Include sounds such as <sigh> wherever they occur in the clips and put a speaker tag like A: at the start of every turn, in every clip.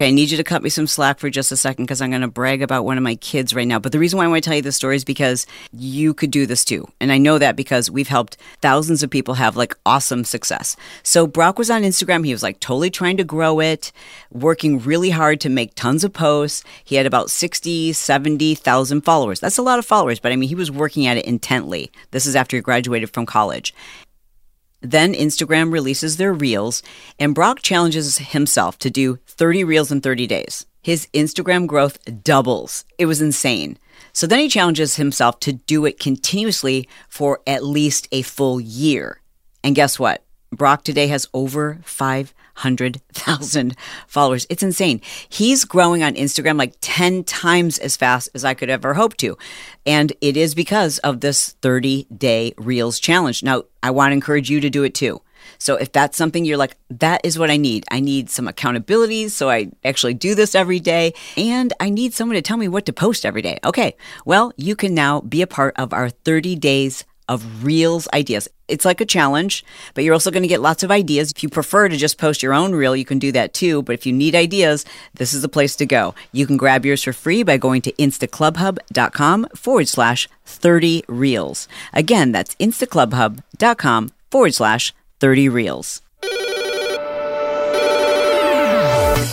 A: I need you to cut me some slack for just a second because I'm going to brag about one of my kids right now. But the reason why I want to tell you this story is because you could do this too. And I know that because we've helped thousands of people have like awesome success. So Brock was on Instagram. He was like totally trying to grow it, working really hard to make tons of posts. He had about 60, 70,000 followers. That's a lot of followers, but I mean, he was working at it intently. This is after he graduated from college. Then Instagram releases their reels, and Brock challenges himself to do 30 reels in 30 days. His Instagram growth doubles. It was insane. So then he challenges himself to do it continuously for at least a full year. And guess what? Brock today has over 500,000 followers. It's insane. He's growing on Instagram like 10 times as fast as I could ever hope to. And it is because of this 30 day Reels challenge. Now, I want to encourage you to do it too. So if that's something you're like, that is what I need. I need some accountability. So I actually do this every day and I need someone to tell me what to post every day. Okay. Well, you can now be a part of our 30 days of Reels ideas. It's like a challenge, but you're also going to get lots of ideas. If you prefer to just post your own reel, you can do that too. But if you need ideas, this is the place to go. You can grab yours for free by going to instaclubhub.com forward slash 30 reels. Again, that's instaclubhub.com forward slash 30 reels.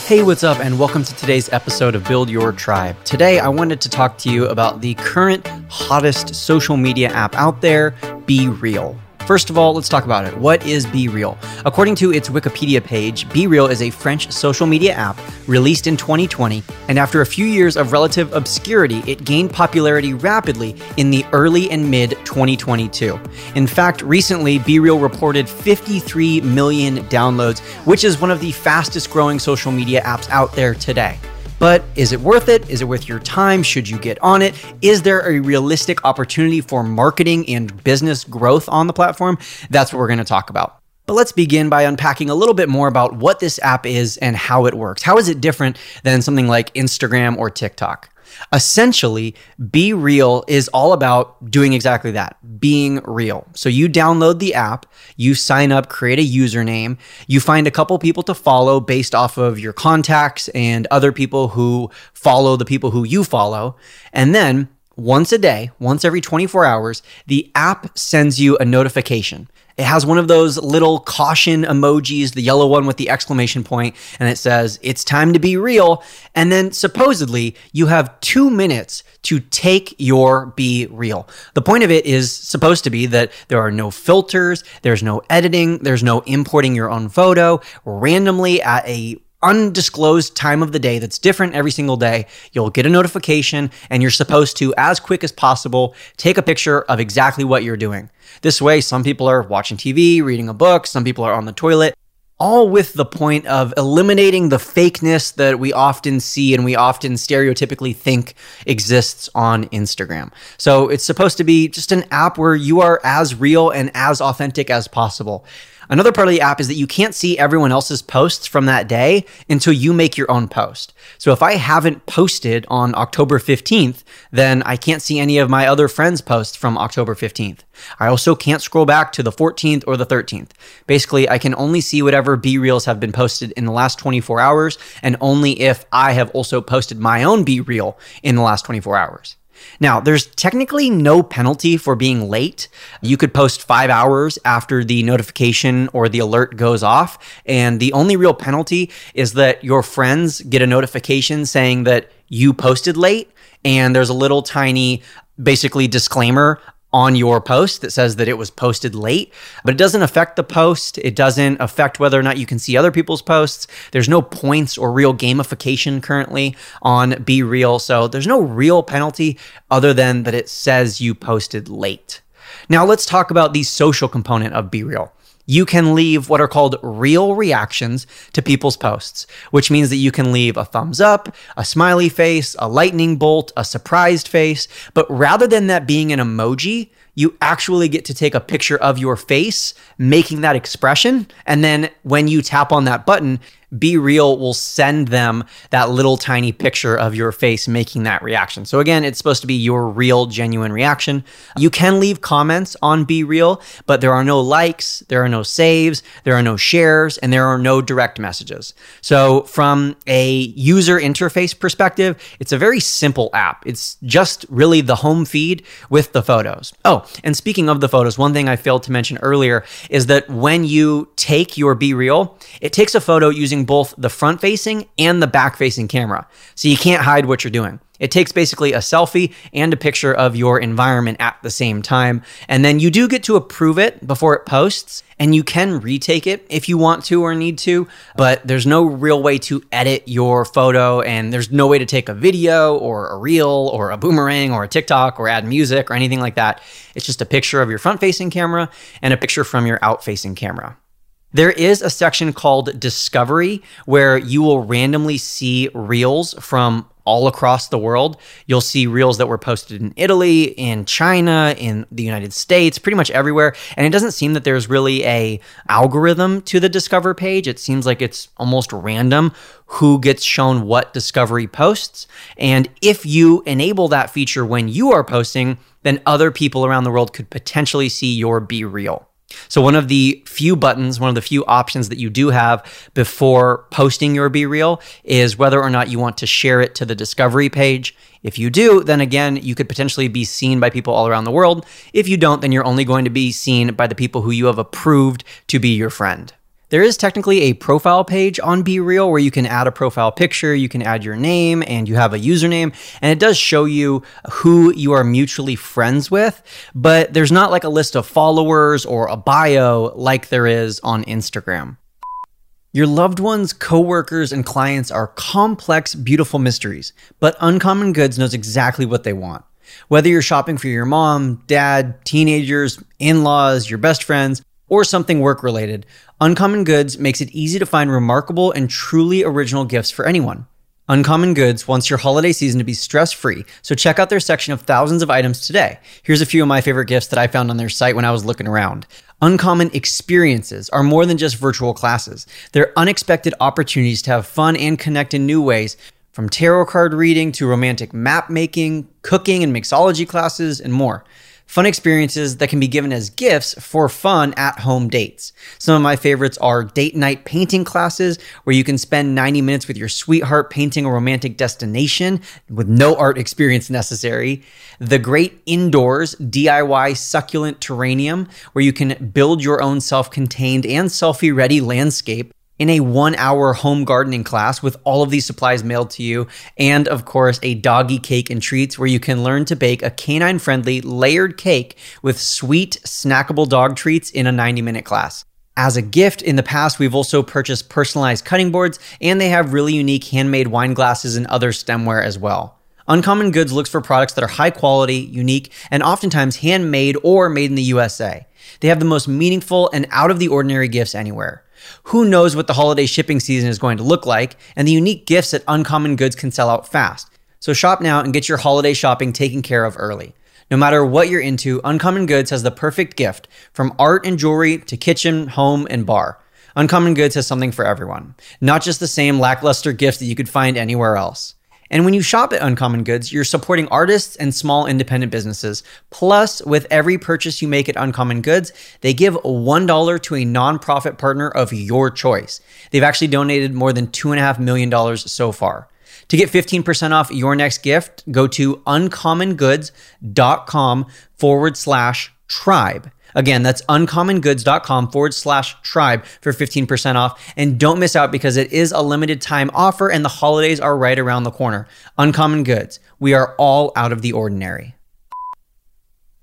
B: Hey, what's up, and welcome to today's episode of Build Your Tribe. Today, I wanted to talk to you about the current hottest social media app out there, BeReal. First of all, let's talk about it. What is BeReal? According to its Wikipedia page, BeReal is a French social media app released in 2020, and after a few years of relative obscurity, it gained popularity rapidly in the early and mid 2022. In fact, recently, BeReal reported 53 million downloads, which is one of the fastest growing social media apps out there today. But is it worth it? Is it worth your time? Should you get on it? Is there a realistic opportunity for marketing and business growth on the platform? That's what we're going to talk about. But let's begin by unpacking a little bit more about what this app is and how it works. How is it different than something like Instagram or TikTok? Essentially, BeReal is all about doing exactly that, being real. So you download the app, you sign up, create a username, you find a couple people to follow based off of your contacts and other people who follow the people who you follow. And then once a day, once every 24 hours, the app sends you a notification. It has one of those little caution emojis, the yellow one with the exclamation point, and it says, It's time to be real. And then supposedly you have two minutes to take your BeReal. The point of it is supposed to be that there are no filters, there's no editing, there's no importing your own photo randomly at a undisclosed time of the day that's different every single day. You'll get a notification and you're supposed to, as quick as possible, take a picture of exactly what you're doing. This way, some people are watching TV, reading a book, some people are on the toilet, all with the point of eliminating the fakeness that we often see and we often stereotypically think exists on Instagram. So it's supposed to be just an app where you are as real and as authentic as possible. Another part of the app is that you can't see everyone else's posts from that day until you make your own post. So if I haven't posted on October 15th, then I can't see any of my other friends' posts from October 15th. I also can't scroll back to the 14th or the 13th. Basically, I can only see whatever BeReals have been posted in the last 24 hours, and only if I have also posted my own BeReal in the last 24 hours. Now, there's technically no penalty for being late. You could post five hours after the notification or the alert goes off. And the only real penalty is that your friends get a notification saying that you posted late. And there's a little tiny, basically, disclaimer on your post that says that it was posted late, but it doesn't affect the post. It doesn't affect whether or not you can see other people's posts. There's no points or real gamification currently on BeReal. So there's no real penalty other than that it says you posted late. Now let's talk about the social component of BeReal you can leave what are called real reactions to people's posts, which means that you can leave a thumbs up, a smiley face, a lightning bolt, a surprised face. But rather than that being an emoji, you actually get to take a picture of your face making that expression. And then when you tap on that button, BeReal will send them that little tiny picture of your face making that reaction. So again, it's supposed to be your real, genuine reaction. You can leave comments on BeReal, but there are no likes, there are no saves, there are no shares, and there are no direct messages. So from a user interface perspective, it's a very simple app. It's just really the home feed with the photos. Oh, and speaking of the photos, one thing I failed to mention earlier is that when you take your BeReal, it takes a photo using both the front facing and the back facing camera. So you can't hide what you're doing. It takes basically a selfie and a picture of your environment at the same time. And then you do get to approve it before it posts, and you can retake it if you want to or need to, but there's no real way to edit your photo, and there's no way to take a video or a reel or a boomerang or a TikTok or add music or anything like that. It's just a picture of your front facing camera and a picture from your out facing camera. There is a section called Discovery where you will randomly see reels from all across the world. You'll see reels that were posted in Italy, in China, in the United States, pretty much everywhere. And it doesn't seem that there's really a algorithm to the Discover page. It seems like it's almost random who gets shown what Discovery posts. And if you enable that feature when you are posting, then other people around the world could potentially see your BeReal. So, one of the few buttons, one of the few options that you do have before posting your BeReal is whether or not you want to share it to the discovery page. If you do, then again, you could potentially be seen by people all around the world. If you don't, then you're only going to be seen by the people who you have approved to be your friend. There is technically a profile page on BeReal where you can add a profile picture, you can add your name, and you have a username, and it does show you who you are mutually friends with, but there's not like a list of followers or a bio like there is on Instagram. Your loved ones, coworkers, and clients are complex, beautiful mysteries, but Uncommon Goods knows exactly what they want. Whether you're shopping for your mom, dad, teenagers, in laws, your best friends, or something work related, Uncommon Goods makes it easy to find remarkable and truly original gifts for anyone. Uncommon Goods wants your holiday season to be stress free, so check out their section of thousands of items today. Here's a few of my favorite gifts that I found on their site when I was looking around. Uncommon experiences are more than just virtual classes, they're unexpected opportunities to have fun and connect in new ways. From tarot card reading to romantic map making, cooking and mixology classes, and more fun experiences that can be given as gifts for fun at home dates. Some of my favorites are date night painting classes, where you can spend 90 minutes with your sweetheart painting a romantic destination with no art experience necessary. The Great Indoors DIY Succulent Terrarium, where you can build your own self contained and selfie ready landscape in a one hour home gardening class with all of these supplies mailed to you. And of course, a doggy cake and treats where you can learn to bake a canine friendly layered cake with sweet, snackable dog treats in a 90 minute class. As a gift, in the past, we've also purchased personalized cutting boards, and they have really unique handmade wine glasses and other stemware as well. Uncommon Goods looks for products that are high quality, unique, and oftentimes handmade or made in the USA. They have the most meaningful and out of the ordinary gifts anywhere. Who knows what the holiday shipping season is going to look like, and the unique gifts at Uncommon Goods can sell out fast. So shop now and get your holiday shopping taken care of early. No matter what you're into, Uncommon Goods has the perfect gift from art and jewelry to kitchen, home, and bar. Uncommon Goods has something for everyone, not just the same lackluster gifts that you could find anywhere else. And when you shop at Uncommon Goods, you're supporting artists and small independent businesses. Plus, with every purchase you make at Uncommon Goods, they give $1 to a nonprofit partner of your choice. They've actually donated more than $2.5 million so far. To get 15% off your next gift, go to uncommongoods.com forward slash tribe. Again, that's uncommongoods.com forward slash tribe for 15% off. And don't miss out because it is a limited time offer and the holidays are right around the corner. Uncommon Goods, we are all out of the ordinary.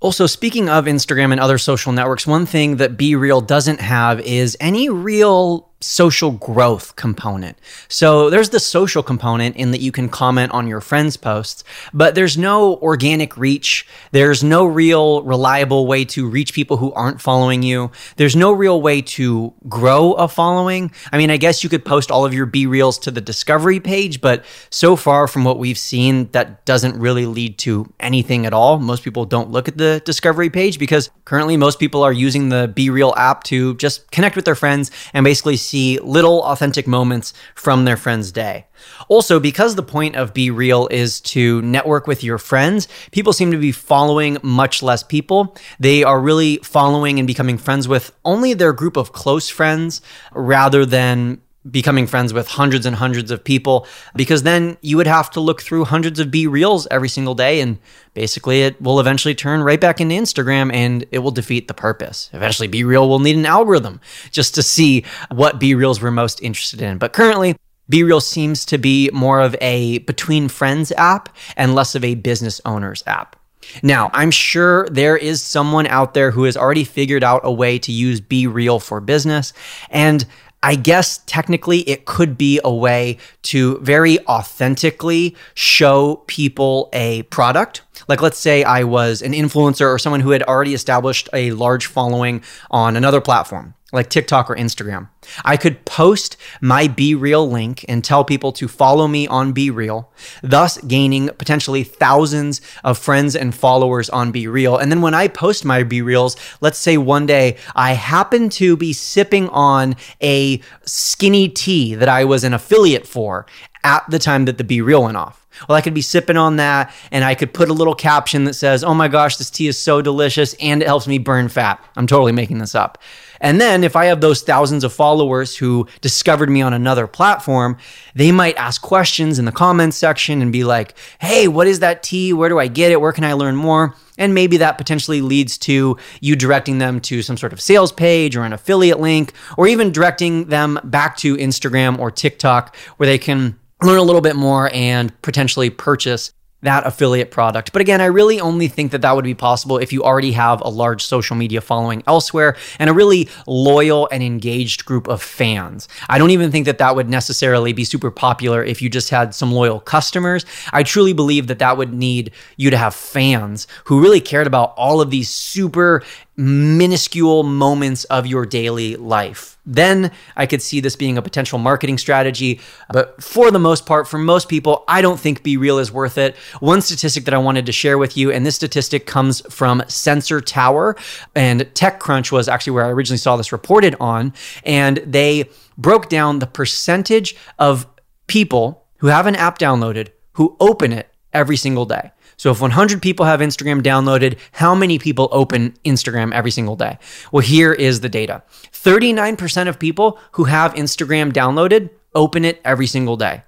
B: Also, speaking of Instagram and other social networks, one thing that BeReal doesn't have is any real social growth component. So there's the social component in that you can comment on your friends' posts, but there's no organic reach. There's no real reliable way to reach people who aren't following you. There's no real way to grow a following. I mean, I guess you could post all of your BeReals to the discovery page, but so far from what we've seen, that doesn't really lead to anything at all. Most people don't look at the discovery page because currently most people are using the BeReal app to just connect with their friends and basically see little authentic moments from their friend's day. Also, because the point of BeReal is to network with your friends, people seem to be following much less people. They are really following and becoming friends with only their group of close friends rather than becoming friends with hundreds and hundreds of people because then you would have to look through hundreds of BeReals every single day and basically it will eventually turn right back into Instagram and it will defeat the purpose. Eventually BeReal will need an algorithm just to see what BeReals we're most interested in. But currently BeReal seems to be more of a between friends app and less of a business owners app. Now, I'm sure there is someone out there who has already figured out a way to use BeReal for business. And I guess technically it could be a way to very authentically show people a product. Like, let's say I was an influencer or someone who had already established a large following on another platform like TikTok or Instagram. I could post my BeReal link and tell people to follow me on BeReal, thus gaining potentially thousands of friends and followers on BeReal. And then when I post my BeReals, let's say one day I happen to be sipping on a skinny tea that I was an affiliate for at the time that the BeReal went off. Well, I could be sipping on that and I could put a little caption that says, Oh my gosh, this tea is so delicious and it helps me burn fat. I'm totally making this up. And then if I have those thousands of followers who discovered me on another platform, they might ask questions in the comments section and be like, hey, what is that tea? Where do I get it? Where can I learn more? And maybe that potentially leads to you directing them to some sort of sales page or an affiliate link, or even directing them back to Instagram or TikTok where they can learn a little bit more and potentially purchase that affiliate product. But again, I really only think that that would be possible if you already have a large social media following elsewhere and a really loyal and engaged group of fans. I don't even think that that would necessarily be super popular if you just had some loyal customers. I truly believe that that would need you to have fans who really cared about all of these super minuscule moments of your daily life. Then I could see this being a potential marketing strategy. But for the most part, for most people, I don't think BeReal is worth it. One statistic that I wanted to share with you, and this statistic comes from Sensor Tower, and TechCrunch was actually where I originally saw this reported on. And they broke down the percentage of people who have an app downloaded who open it every single day. So if 100 people have Instagram downloaded, how many people open Instagram every single day? Well, here is the data 39% of people who have Instagram downloaded open it every single day.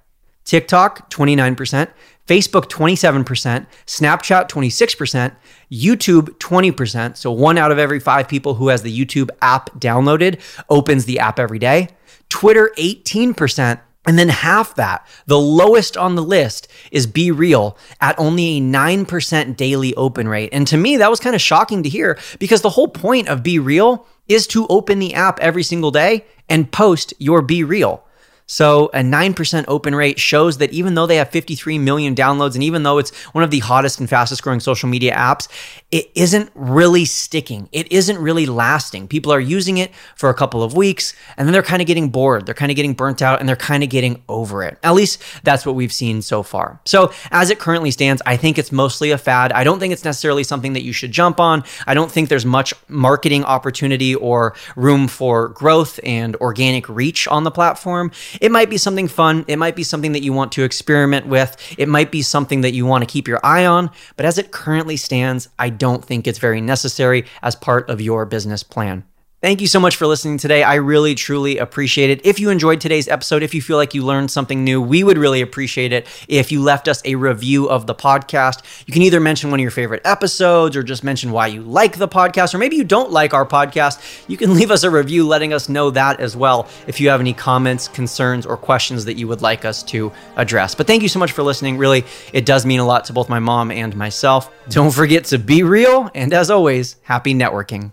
B: TikTok, 29%, Facebook, 27%, Snapchat, 26%, YouTube, 20%. So one out of every five people who has the YouTube app downloaded opens the app every day. Twitter, 18%. And then half that, the lowest on the list, is BeReal at only a 9% daily open rate. And to me, that was kind of shocking to hear because the whole point of BeReal is to open the app every single day and post your BeReal. So a 9% open rate shows that even though they have 53 million downloads and even though it's one of the hottest and fastest growing social media apps, it isn't really sticking. It isn't really lasting. People are using it for a couple of weeks and then they're kind of getting bored. They're kind of getting burnt out and they're kind of getting over it. At least that's what we've seen so far. So as it currently stands, I think it's mostly a fad. I don't think it's necessarily something that you should jump on. I don't think there's much marketing opportunity or room for growth and organic reach on the platform. It might be something fun. It might be something that you want to experiment with. It might be something that you want to keep your eye on. But as it currently stands, I don't think it's very necessary as part of your business plan. Thank you so much for listening today. I really, truly appreciate it. If you enjoyed today's episode, if you feel like you learned something new, we would really appreciate it if you left us a review of the podcast. You can either mention one of your favorite episodes or just mention why you like the podcast, or maybe you don't like our podcast. You can <laughs> leave us a review letting us know that as well if you have any comments, concerns, or questions that you would like us to address. But thank you so much for listening. Really, it does mean a lot to both my mom and myself. Don't forget to be real, and as always, happy networking.